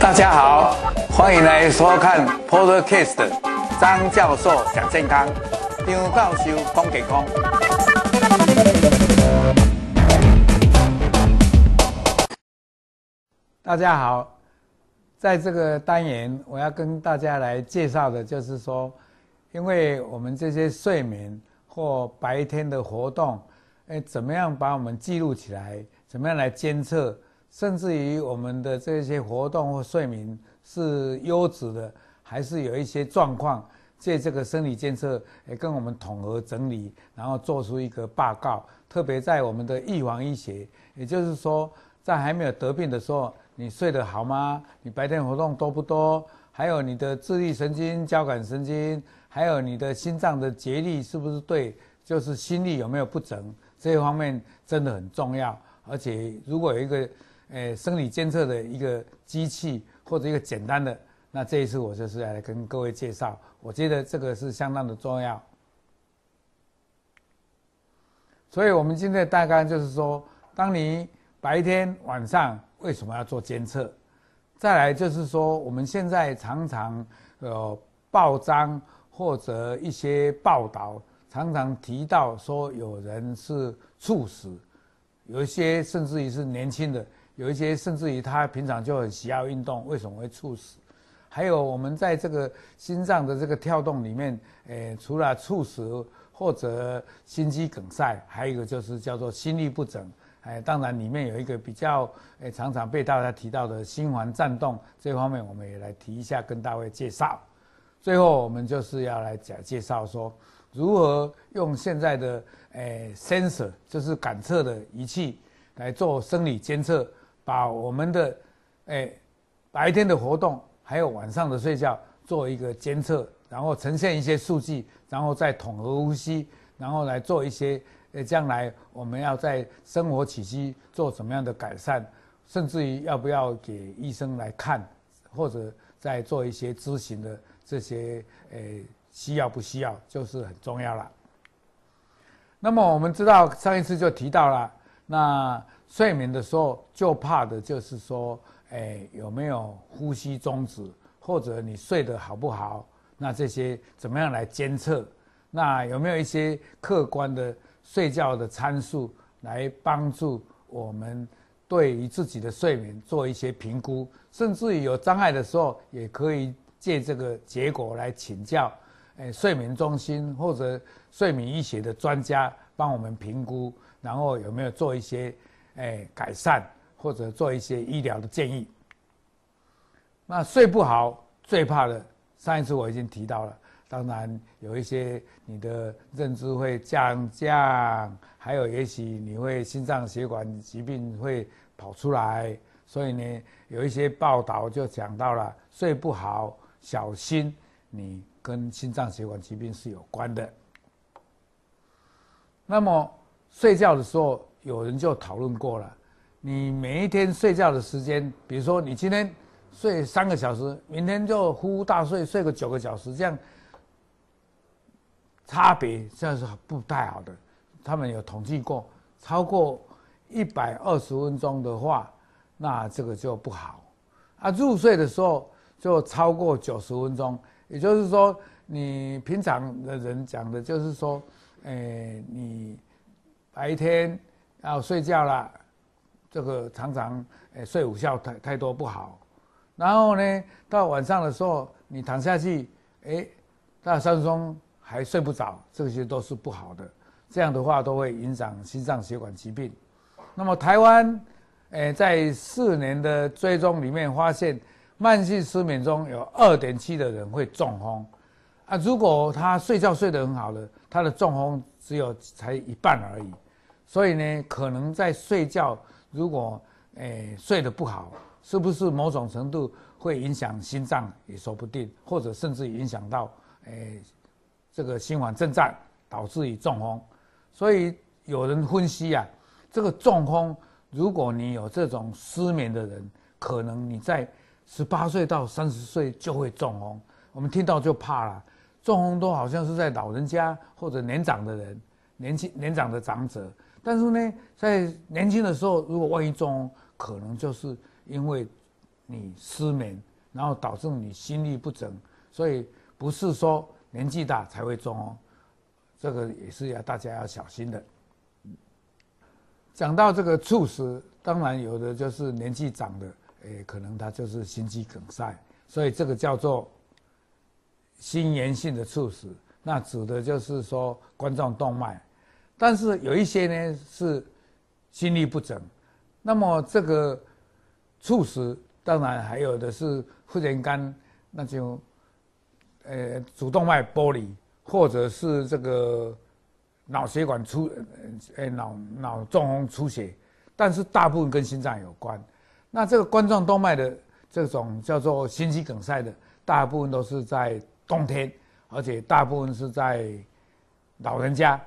大家好，欢迎来收看 Podcast 张教授讲健康，张教授讲健康。大家好，在这个单元，我要跟大家来介绍的就是说，因为我们这些睡眠或白天的活动，哎，怎么样把我们记录起来？怎么样来监测？甚至于我们的这些活动或睡眠是优质的，还是有一些状况？借这个生理监测，也跟我们统合整理，然后做出一个报告。特别在我们的预防医学，也就是说，在还没有得病的时候。你睡得好吗？你白天活动多不多？还有你的自律神经、交感神经，还有你的心脏的节律是不是对？就是心率有没有不整？这一方面真的很重要。而且如果有一个诶、欸、生理监测的一个机器或者一个简单的，那这一次我就是来跟各位介绍。我觉得这个是相当的重要。所以我们今天大概就是说，当你白天晚上。为什么要做监测？再来就是说，我们现在常常有报章或者一些报道，常常提到说有人是猝死，有一些甚至于是年轻的，有一些甚至于他平常就很喜爱运动，为什么会猝死？还有我们在这个心脏的这个跳动里面，诶，除了猝死或者心肌梗塞，还有一个就是叫做心律不整。哎，当然里面有一个比较，哎，常常被大家提到的心环颤动这方面，我们也来提一下，跟大家介绍。最后，我们就是要来讲介绍说，如何用现在的哎 sensor，就是感测的仪器来做生理监测，把我们的哎白天的活动还有晚上的睡觉做一个监测，然后呈现一些数据，然后再统合呼吸，然后来做一些。诶，将来我们要在生活起居做什么样的改善，甚至于要不要给医生来看，或者再做一些咨询的这些诶，需要不需要，就是很重要了。那么我们知道上一次就提到了，那睡眠的时候就怕的就是说，诶，有没有呼吸中止，或者你睡得好不好？那这些怎么样来监测？那有没有一些客观的？睡觉的参数来帮助我们对于自己的睡眠做一些评估，甚至于有障碍的时候，也可以借这个结果来请教，诶，睡眠中心或者睡眠医学的专家帮我们评估，然后有没有做一些诶改善或者做一些医疗的建议。那睡不好最怕的，上一次我已经提到了。当然有一些你的认知会降降，还有也许你会心脏血管疾病会跑出来，所以呢，有一些报道就讲到了睡不好，小心你跟心脏血管疾病是有关的。那么睡觉的时候，有人就讨论过了，你每一天睡觉的时间，比如说你今天睡三个小时，明天就呼呼大睡睡个九个小时，这样。差别这样是不太好的，他们有统计过，超过一百二十分钟的话，那这个就不好。啊，入睡的时候就超过九十分钟，也就是说，你平常的人讲的就是说，诶，你白天要睡觉了，这个常常诶睡午觉太太多不好，然后呢，到晚上的时候你躺下去，诶，大概三分。还睡不着，这些都是不好的。这样的话都会影响心脏血管疾病。那么台湾，诶，在四年的追踪里面发现，慢性失眠中有二点七的人会中风。啊，如果他睡觉睡得很好的，他的中风只有才一半而已。所以呢，可能在睡觉如果诶睡得不好，是不是某种程度会影响心脏也说不定，或者甚至影响到诶。这个心房震颤导致于中风，所以有人分析啊，这个中风，如果你有这种失眠的人，可能你在十八岁到三十岁就会中风。我们听到就怕了，中风都好像是在老人家或者年长的人，年轻年长的长者，但是呢，在年轻的时候，如果万一中，可能就是因为你失眠，然后导致你心律不整，所以不是说年纪大才会中哦，这个也是要大家要小心的。讲到这个猝死，当然有的就是年纪长的，诶，可能他就是心肌梗塞，所以这个叫做心源性的猝死，那指的就是说冠状动脉。但是有一些呢是心律不整，那么这个猝死当然还有的是忽然间那就呃主动脉剥离，或者是这个脑血管出呃脑脑中风出血，但是大部分跟心脏有关。那这个冠状动脉的这种叫做心肌梗塞的，大部分都是在冬天，而且大部分是在老人家。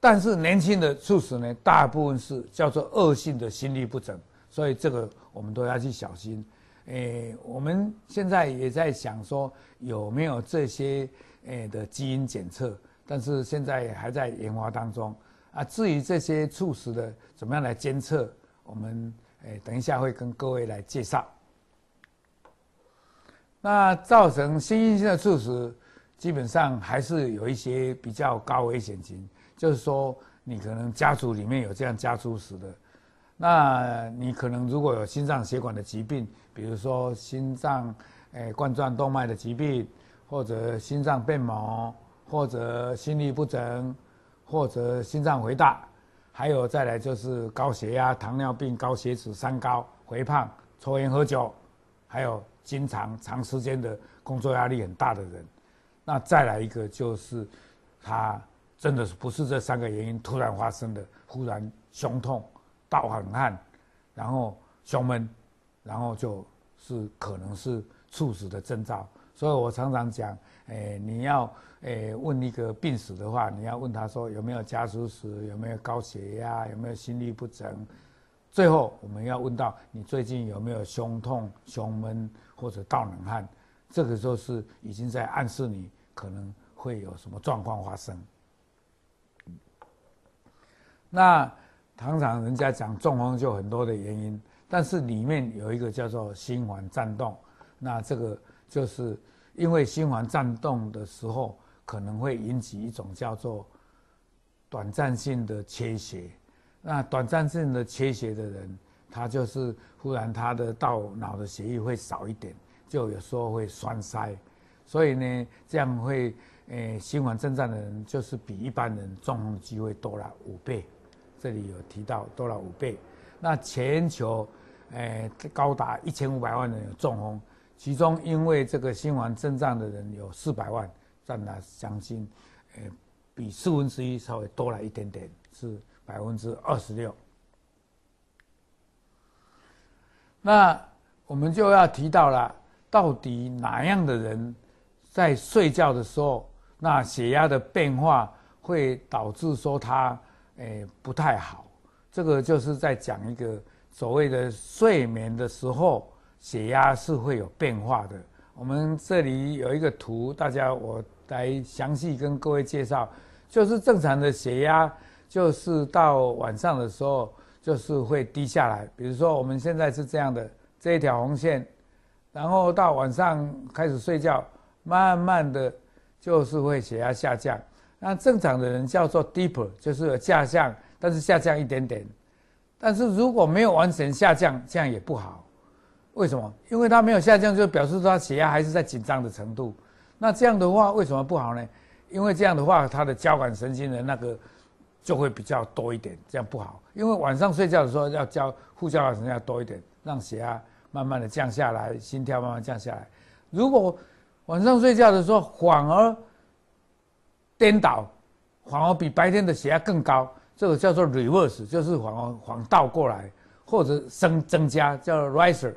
但是年轻的猝死呢，大部分是叫做恶性的心律不整，所以这个我们都要去小心。诶，我们现在也在想说有没有这些诶的基因检测，但是现在还在研发当中。啊，至于这些猝死的怎么样来监测，我们诶等一下会跟各位来介绍。那造成心因性的猝死，基本上还是有一些比较高危险性。就是说，你可能家族里面有这样家族史的，那你可能如果有心脏血管的疾病，比如说心脏诶冠状动脉的疾病，或者心脏变毛，或者心律不整，或者心脏肥大，还有再来就是高血压、糖尿病、高血脂、三高、肥胖、抽烟喝酒，还有经常长时间的工作压力很大的人，那再来一个就是他。真的是不是这三个原因突然发生的？忽然胸痛、盗汗汗，然后胸闷，然后就是可能是猝死的征兆。所以我常常讲，诶，你要诶问一个病史的话，你要问他说有没有家族史，有没有高血压，有没有心律不整。最后我们要问到你最近有没有胸痛、胸闷或者盗冷汗，这个就是已经在暗示你可能会有什么状况发生。那常常人家讲中风就很多的原因，但是里面有一个叫做心环颤动，那这个就是因为心环颤动的时候，可能会引起一种叫做短暂性的缺血。那短暂性的缺血的人，他就是忽然他的到脑的血液会少一点，就有时候会栓塞，所以呢，这样会诶心环震颤的人，就是比一般人中风的机会多了五倍。这里有提到多了五倍，那全球，诶高达一千五百万人有中风，其中因为这个心环震荡的人有四百万，占了将近，诶比四分之一稍微多了一点点，是百分之二十六。那我们就要提到了，到底哪样的人在睡觉的时候，那血压的变化会导致说他。诶，不太好，这个就是在讲一个所谓的睡眠的时候，血压是会有变化的。我们这里有一个图，大家我来详细跟各位介绍，就是正常的血压，就是到晚上的时候就是会低下来。比如说我们现在是这样的这一条红线，然后到晚上开始睡觉，慢慢的就是会血压下降。那正常的人叫做 deeper，就是有下降，但是下降一点点。但是如果没有完全下降，这样也不好。为什么？因为它没有下降，就表示说它血压还是在紧张的程度。那这样的话，为什么不好呢？因为这样的话，它的交感神经的那个就会比较多一点，这样不好。因为晚上睡觉的时候要交副交感神经要多一点，让血压慢慢的降下来，心跳慢慢降下来。如果晚上睡觉的时候反而颠倒，反而比白天的血压更高，这个叫做 reverse，就是反而反倒过来，或者增增加叫 riser，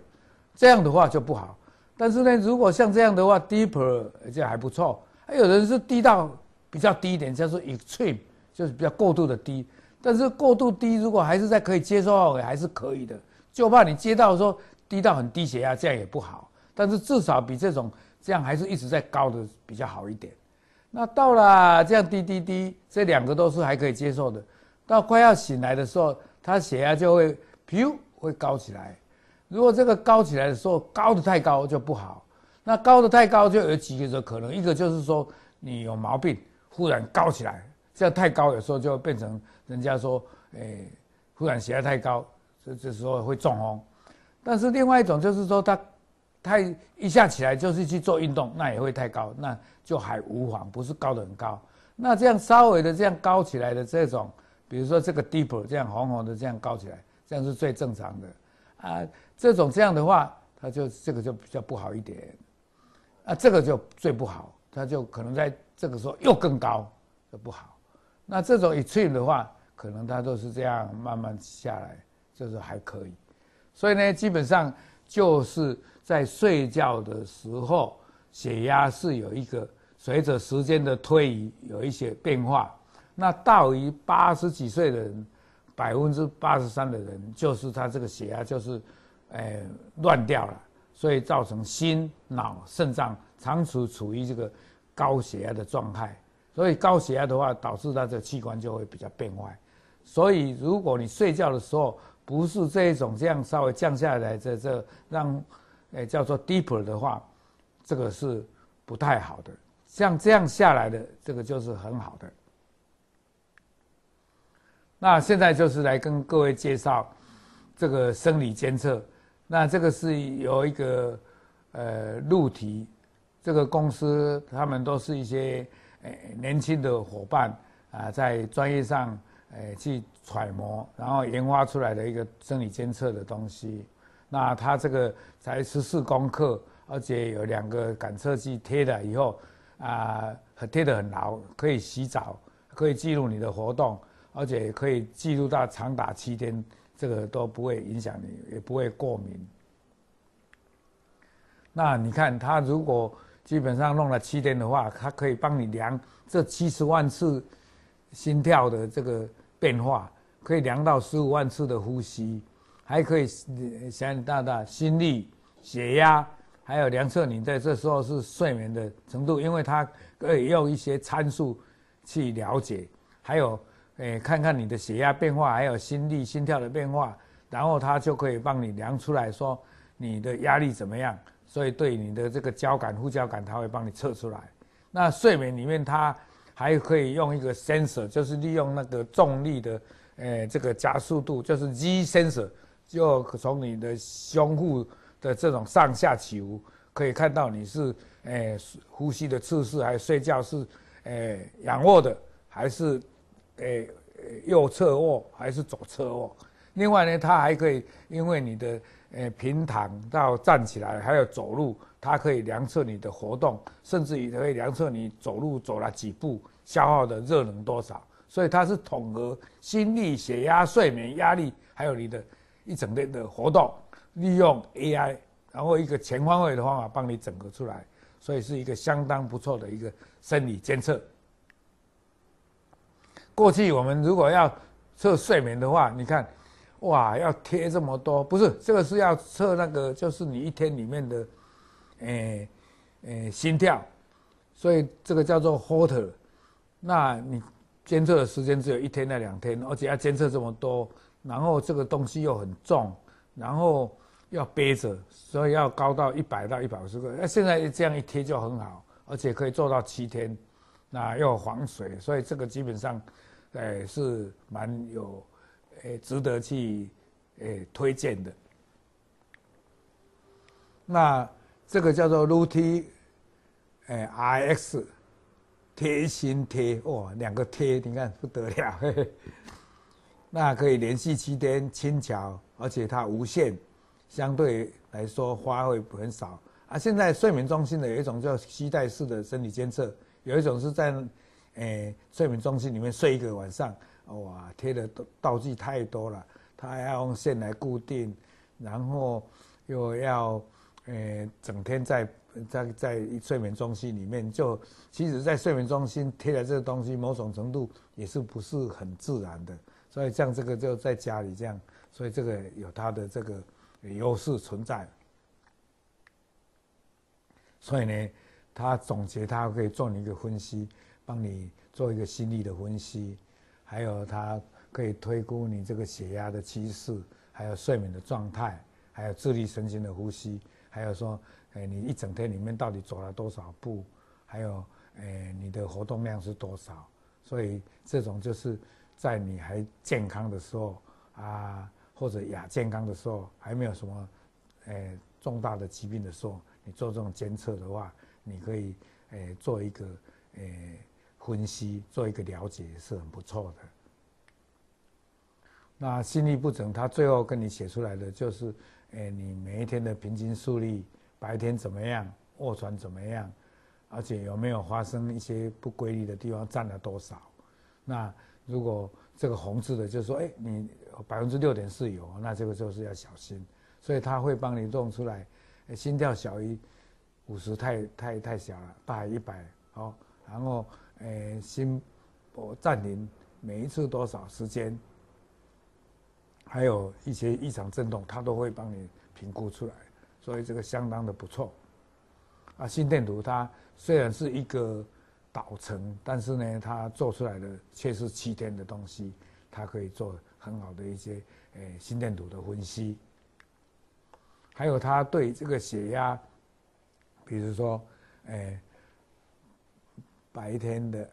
这样的话就不好。但是呢，如果像这样的话，deeper 就还不错。还有人是低到比较低一点，叫做 extreme，就是比较过度的低。但是过度低如果还是在可以接受范围，还是可以的。就怕你接到说低到很低血压，这样也不好。但是至少比这种这样还是一直在高的比较好一点。那到了这样滴滴滴，这两个都是还可以接受的。到快要醒来的时候，他血压就会噗会高起来。如果这个高起来的时候高的太高就不好，那高的太高就有几个可能，一个就是说你有毛病，忽然高起来，这样太高有时候就变成人家说，诶，忽然血压太高，这这时候会中风。但是另外一种就是说他太一下起来就是去做运动，那也会太高，那就还无妨，不是高的很高。那这样稍微的这样高起来的这种，比如说这个 deeper 这样红红的这样高起来，这样是最正常的啊。这种这样的话，他就这个就比较不好一点，啊，这个就最不好，他就可能在这个时候又更高，就不好。那这种 extreme 的话，可能它都是这样慢慢下来，就是还可以。所以呢，基本上就是在睡觉的时候，血压是有一个随着时间的推移有一些变化。那到于八十几岁的人，百分之八十三的人，就是他这个血压就是。哎，乱掉了，所以造成心、脑、肾脏长处处于这个高血压的状态。所以高血压的话，导致它这个器官就会比较变坏。所以如果你睡觉的时候不是这一种这样稍微降下来，这这让哎叫做 deeper 的话，这个是不太好的。像这样下来的，这个就是很好的。那现在就是来跟各位介绍这个生理监测。那这个是有一个呃路提，这个公司他们都是一些呃年轻的伙伴啊，在专业上呃去揣摩，然后研发出来的一个生理监测的东西。那它这个才十四公克，而且有两个感测器贴了以后啊，贴得很牢，可以洗澡，可以记录你的活动，而且可以记录到长达七天。这个都不会影响你，也不会过敏。那你看，他如果基本上弄了七天的话，他可以帮你量这七十万次心跳的这个变化，可以量到十五万次的呼吸，还可以想你大大心率、血压，还有量测你在这时候是睡眠的程度，因为它可以用一些参数去了解，还有。诶，看看你的血压变化，还有心率、心跳的变化，然后它就可以帮你量出来说你的压力怎么样。所以对你的这个交感、副交感，它会帮你测出来。那睡眠里面，它还可以用一个 sensor，就是利用那个重力的，诶，这个加速度，就是 G sensor，就从你的胸部的这种上下起伏，可以看到你是诶呼吸的次数，还有睡觉是诶仰卧的，还是。诶，右侧卧还是左侧卧？另外呢，它还可以因为你的诶平躺到站起来，还有走路，它可以量测你的活动，甚至于可以量测你走路走了几步，消耗的热能多少。所以它是统合心率、血压、睡眠、压力，还有你的一整天的活动，利用 AI，然后一个全方位的方法帮你整合出来，所以是一个相当不错的一个生理监测。过去我们如果要测睡眠的话，你看，哇，要贴这么多，不是这个是要测那个，就是你一天里面的，诶、诶、心跳，所以这个叫做 h o t e r。那你监测的时间只有一天到两天，而且要监测这么多，然后这个东西又很重，然后要背着，所以要高到一百到一百五十个。那现在这样一贴就很好，而且可以做到七天。那又防水，所以这个基本上，诶是蛮有，诶值得去，诶推荐的。那这个叫做 Luti，诶 RX 贴心贴，哇，两个贴，你看不得了，嘿嘿。那可以连续七天，轻巧，而且它无线，相对来说花费很少。啊，现在睡眠中心的有一种叫携带式的生理监测。有一种是在，诶、睡眠中心里面睡一个晚上，哇，贴的道具太多了，它还要用线来固定，然后又要，诶、整天在在在睡眠中心里面，就其实，在睡眠中心贴的这个东西，某种程度也是不是很自然的，所以像这个就在家里这样，所以这个有它的这个优势存在，所以呢。他总结，他可以做你一个分析，帮你做一个心理的分析，还有他可以推估你这个血压的趋势，还有睡眠的状态，还有自律神经的呼吸，还有说，哎，你一整天里面到底走了多少步，还有，哎，你的活动量是多少？所以这种就是在你还健康的时候啊，或者亚健康的时候，还没有什么，哎，重大的疾病的时候，你做这种监测的话，你可以，哎，做一个，哎，分析，做一个了解是很不错的。那心率不整，他最后跟你写出来的就是，哎，你每一天的平均速率，白天怎么样，卧床怎么样？而且有没有发生一些不规律的地方，占了多少？那如果这个红字的，就是说，哎，你百分之六点四有，那这个就是要小心。所以他会帮你弄出来，心跳小于五十太太太小了，大于一百好，然后，哎，心搏暂停每一次多少时间，还有一些异常震动，它都会帮你评估出来，所以这个相当的不错。啊，心电图它虽然是一个导程，但是呢，它做出来的却是七天的东西，它可以做很好的一些诶、心电图的分析。还有它对这个血压，比如说诶、欸、白天的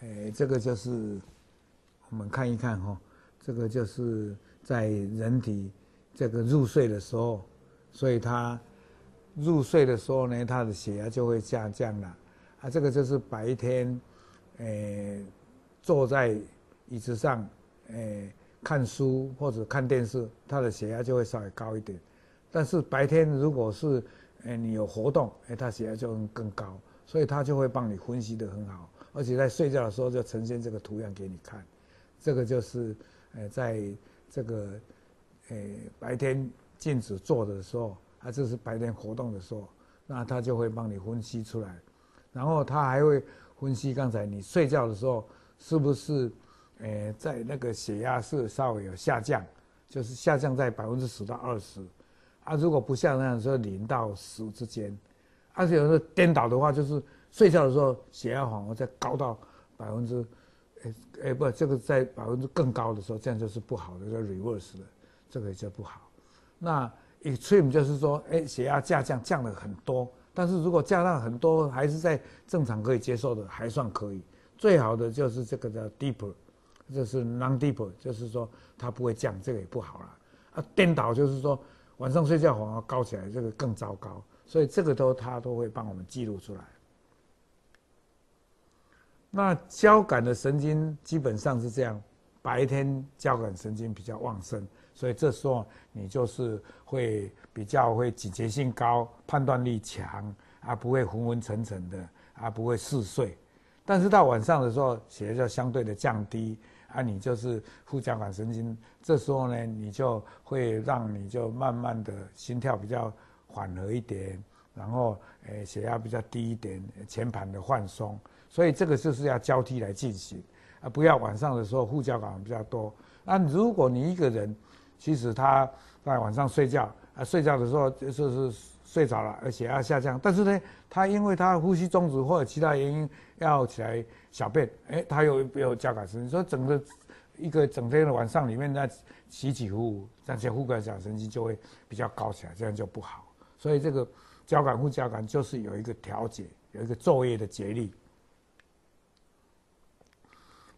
诶、欸、这个就是我们看一看哈，这个就是在人体这个入睡的时候，所以它。入睡的时候呢，他的血压就会下降了。啊，这个就是白天，诶、欸，坐在椅子上，诶、欸，看书或者看电视，他的血压就会稍微高一点。但是白天如果是，诶、欸，你有活动，诶、欸，他血压就更高。所以他就会帮你分析得很好，而且在睡觉的时候就呈现这个图样给你看。这个就是，诶、在这个，诶、白天静止做的时候。啊，这是白天活动的时候，那他就会帮你分析出来，然后他还会分析刚才你睡觉的时候是不是，诶，在那个血压是稍微有下降，就是下降在百分之十到二十，啊，如果不像那样说零到十之间，而且有时候颠倒的话，就是睡觉的时候血压反而再高到百分之，诶诶不，这个在百分之更高的时候，这样就是不好的，叫 reverse 的，这个也就不好，那。extreme 就是说，哎，血压下降降了很多，但是如果降到很多，还是在正常可以接受的，还算可以。最好的就是这个叫 deeper，就是 non-deeper，就是说它不会降，这个也不好了。啊，颠倒就是说晚上睡觉反而高起来，这个更糟糕。所以这个都他都会帮我们记录出来。那交感的神经基本上是这样，白天交感神经比较旺盛。所以这时候你就是会比较会警觉性高，判断力强，啊不会昏昏沉沉的，啊不会嗜睡。但是到晚上的时候，血压就相对的降低，啊你就是副交感神经，这时候呢你就会让你就慢慢的心跳比较缓和一点，然后诶血压比较低一点，前盘的放松。所以这个就是要交替来进行，啊不要晚上的时候副交感比较多。那如果你一个人，其实他在晚上睡觉啊，睡觉的时候就是睡着了，而血压下降。但是呢，他因为他呼吸中止或者其他原因要起来小便，哎，他又有交感神经，所以整个一个整天的晚上里面，那起起伏伏，这些副交感神经就会比较高起来，这样就不好。所以这个交感副交感就是有一个调节，有一个昼夜的节律。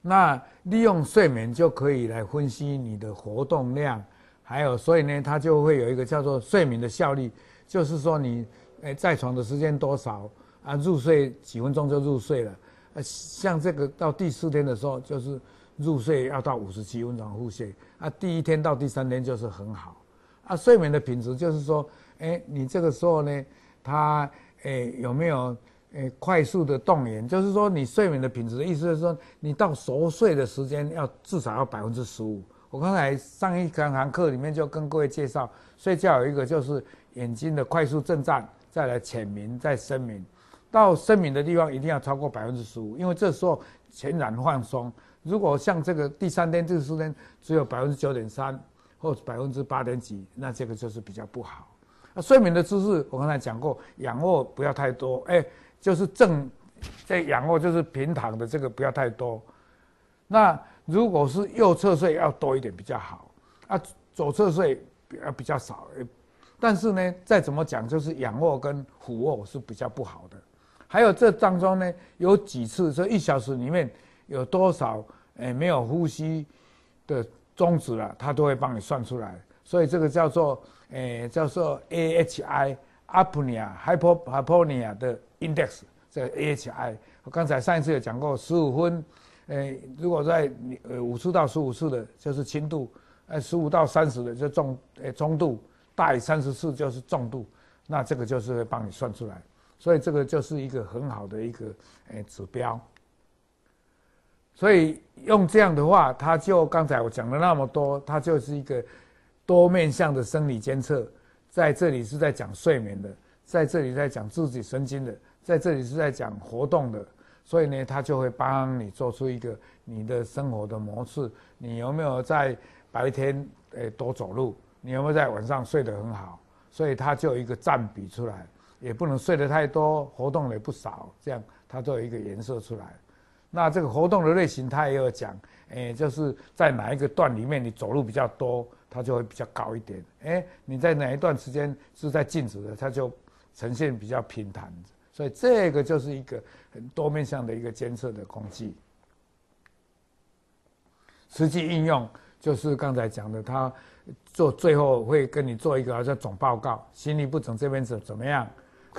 那利用睡眠就可以来分析你的活动量。还有，所以呢，它就会有一个叫做睡眠的效率，就是说你，诶，在床的时间多少啊？入睡几分钟就入睡了。呃，像这个到第四天的时候，就是入睡要到五十七分钟入睡。啊，第一天到第三天就是很好。啊，睡眠的品质就是说，诶，你这个时候呢，它诶有没有诶快速的动眼？就是说，你睡眠的品质的意思是说，你到熟睡的时间要至少要百分之十五。我刚才上一堂课里面就跟各位介绍，睡觉有一个就是眼睛的快速震颤，再来浅眠，再深眠，到深眠的地方一定要超过百分之十五，因为这时候全然放松。如果像这个第三天、第四天只有百分之九点三或百分之八点几，那这个就是比较不好。那睡眠的姿势我刚才讲过，仰卧不要太多，哎，就是正在仰卧就是平躺的这个不要太多。那如果是右侧睡要多一点比较好，啊，左侧睡比较少。但是呢，再怎么讲，就是仰卧跟俯卧是比较不好的。还有这当中呢，有几次这一小时里面有多少诶没有呼吸的终止了，他都会帮你算出来。所以这个叫做诶叫做 AHI apnea hypopnea 的 index，这个 AHI。我刚才上一次有讲过，十五分，诶如果在呃五次到十五次的，就是轻度；呃十五到三十的就重诶中度，大于三十次就是重度。那这个就是会帮你算出来。所以这个就是一个很好的一个诶指标。所以用这样的话，它就刚才我讲了那么多，它就是一个多面向的生理监测。在这里是在讲睡眠的，在这里在讲自主神经的，在这里是在讲活动的。所以呢，它就会帮你做出一个你的生活的模式。你有没有在白天诶多走路？你有没有在晚上睡得很好？所以它就有一个占比出来。也不能睡得太多，活动也不少，这样它都有一个颜色出来。那这个活动的类型，它也有讲，哎，就是在哪一个段里面你走路比较多，它就会比较高一点。哎，你在哪一段时间是在静止的，它就呈现比较平坦。所以这个就是一个很多面向的一个监测的工具。实际应用就是刚才讲的，他做最后会跟你做一个好像总报告，心律不整这边怎怎么样。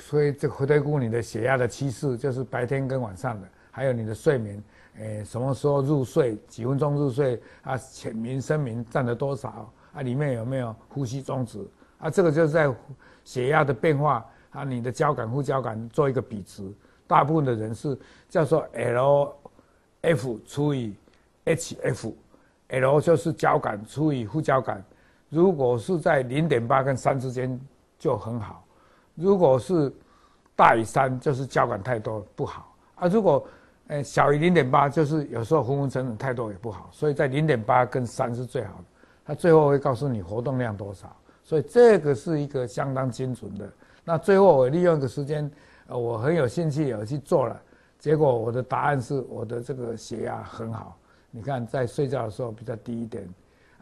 所以这回推估你的血压的趋势，就是白天跟晚上的，还有你的睡眠，诶，什么时候入睡，几分钟入睡啊？浅眠、深眠占了多少啊？里面有没有呼吸终止啊？这个就是在血压的变化啊，你的交感、副交感做一个比值。大部分的人是叫做 L F 除以 H，F L 就是交感除以副交感，如果是在零点八跟三之间就很好。如果是大于三，就是交感太多不好啊。如果诶小于零点八，就是有时候昏昏沉沉太多也不好。所以在零点八跟三是最好的。它最后会告诉你活动量多少，所以这个是一个相当精准的。那最后我利用一个时间，呃，我很有兴趣有去做了，结果我的答案是我的这个血压很好。你看在睡觉的时候比较低一点，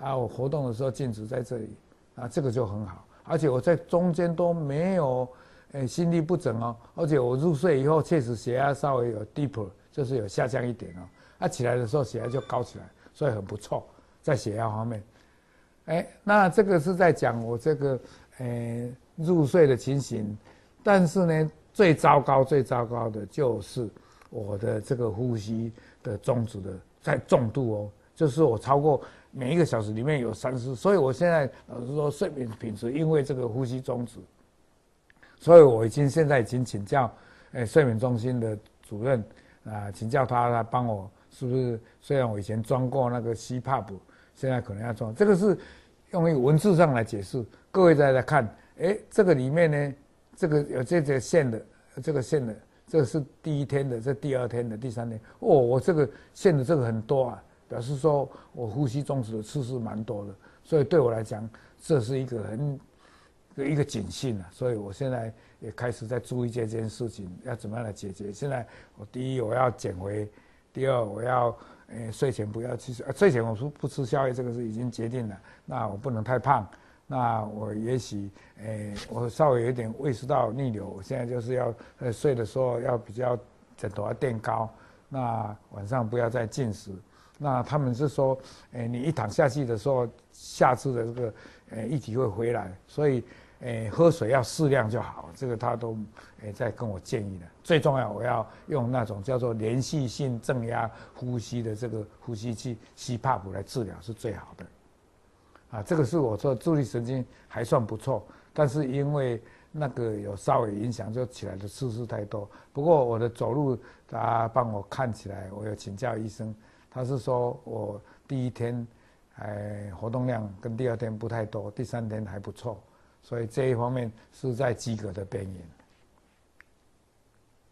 啊，我活动的时候静止在这里，啊，这个就很好。而且我在中间都没有，诶，心律不整哦。而且我入睡以后，确实血压稍微有 deeper，就是有下降一点哦。啊，起来的时候血压就高起来，所以很不错，在血压方面。诶，那这个是在讲我这个诶入睡的情形，但是呢，最糟糕、最糟糕的就是我的这个呼吸的终止的在重度哦，就是我超过。每一个小时里面有三次，所以我现在老实说，睡眠品质因为这个呼吸中止，所以我已经现在已经请教，诶，睡眠中心的主任啊，请教他来帮我，是不是？虽然我以前装过那个 CPAP，现在可能要装。这个是用一个文字上来解释，各位再来看，诶，这个里面呢，这个有这条线的，这个线的，这是第一天的，这第二天的，第三天，哦，我这个线的这个很多啊。表示说我呼吸中止的次数蛮多的，所以对我来讲，这是一个很一个警讯啊。所以我现在也开始在注意这件事情，要怎么样来解决。现在我第一我要减肥，第二我要诶、睡前不要吃，睡前我说不吃宵夜，这个是已经决定了。那我不能太胖，那我也许诶、我稍微有点胃食道逆流，我现在就是要呃睡的时候要比较枕头要垫高，那晚上不要再进食。那他们是说，诶，你一躺下去的时候，下次的这个诶液体会回来，所以诶喝水要适量就好。这个他都诶在跟我建议的。最重要，我要用那种叫做连续性正压呼吸的这个呼吸器吸帕普来治疗是最好的。啊，这个是我说助力神经还算不错，但是因为那个有稍微影响，就起来的次数太多。不过我的走路，他帮我看起来，我有请教医生。他是说我第一天，哎，活动量跟第二天不太多，第三天还不错，所以这一方面是在及格的边缘。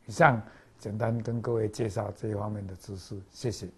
以上简单跟各位介绍这一方面的知识，谢谢。